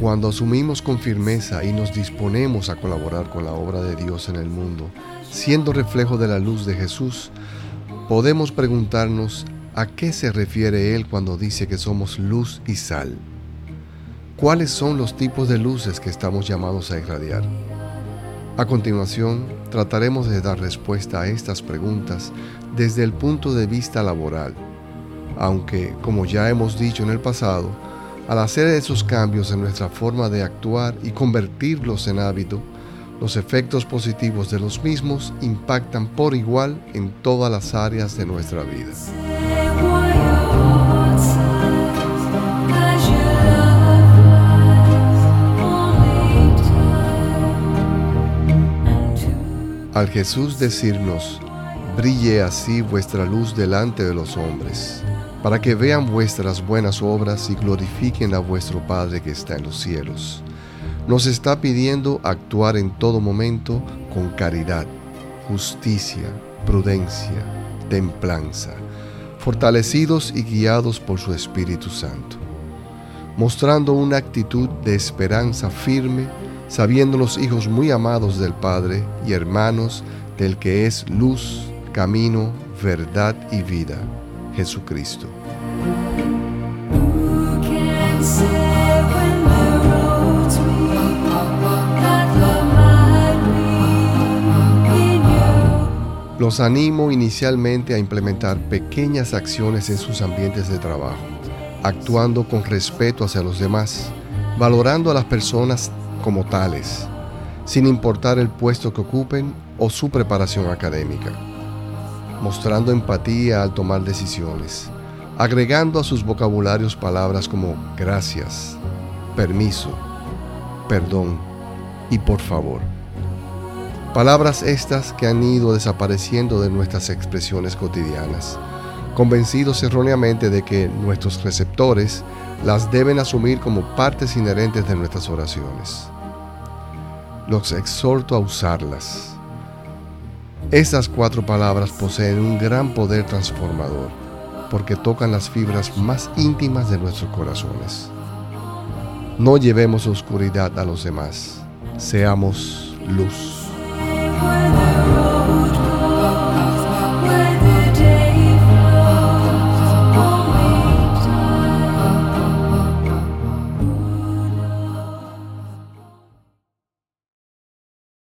Cuando asumimos con firmeza y nos disponemos a colaborar con la obra de Dios en el mundo, siendo reflejo de la luz de Jesús, podemos preguntarnos a qué se refiere Él cuando dice que somos luz y sal. ¿Cuáles son los tipos de luces que estamos llamados a irradiar? A continuación, trataremos de dar respuesta a estas preguntas desde el punto de vista laboral, aunque, como ya hemos dicho en el pasado, al hacer esos cambios en nuestra forma de actuar y convertirlos en hábito, los efectos positivos de los mismos impactan por igual en todas las áreas de nuestra vida. Al Jesús decirnos, brille así vuestra luz delante de los hombres, para que vean vuestras buenas obras y glorifiquen a vuestro Padre que está en los cielos. Nos está pidiendo actuar en todo momento con caridad, justicia, prudencia, templanza, fortalecidos y guiados por su Espíritu Santo, mostrando una actitud de esperanza firme sabiendo los hijos muy amados del Padre y hermanos del que es luz, camino, verdad y vida, Jesucristo. Los animo inicialmente a implementar pequeñas acciones en sus ambientes de trabajo, actuando con respeto hacia los demás, valorando a las personas como tales, sin importar el puesto que ocupen o su preparación académica, mostrando empatía al tomar decisiones, agregando a sus vocabularios palabras como gracias, permiso, perdón y por favor. Palabras estas que han ido desapareciendo de nuestras expresiones cotidianas, convencidos erróneamente de que nuestros receptores las deben asumir como partes inherentes de nuestras oraciones los exhorto a usarlas. Estas cuatro palabras poseen un gran poder transformador porque tocan las fibras más íntimas de nuestros corazones. No llevemos oscuridad a los demás, seamos luz.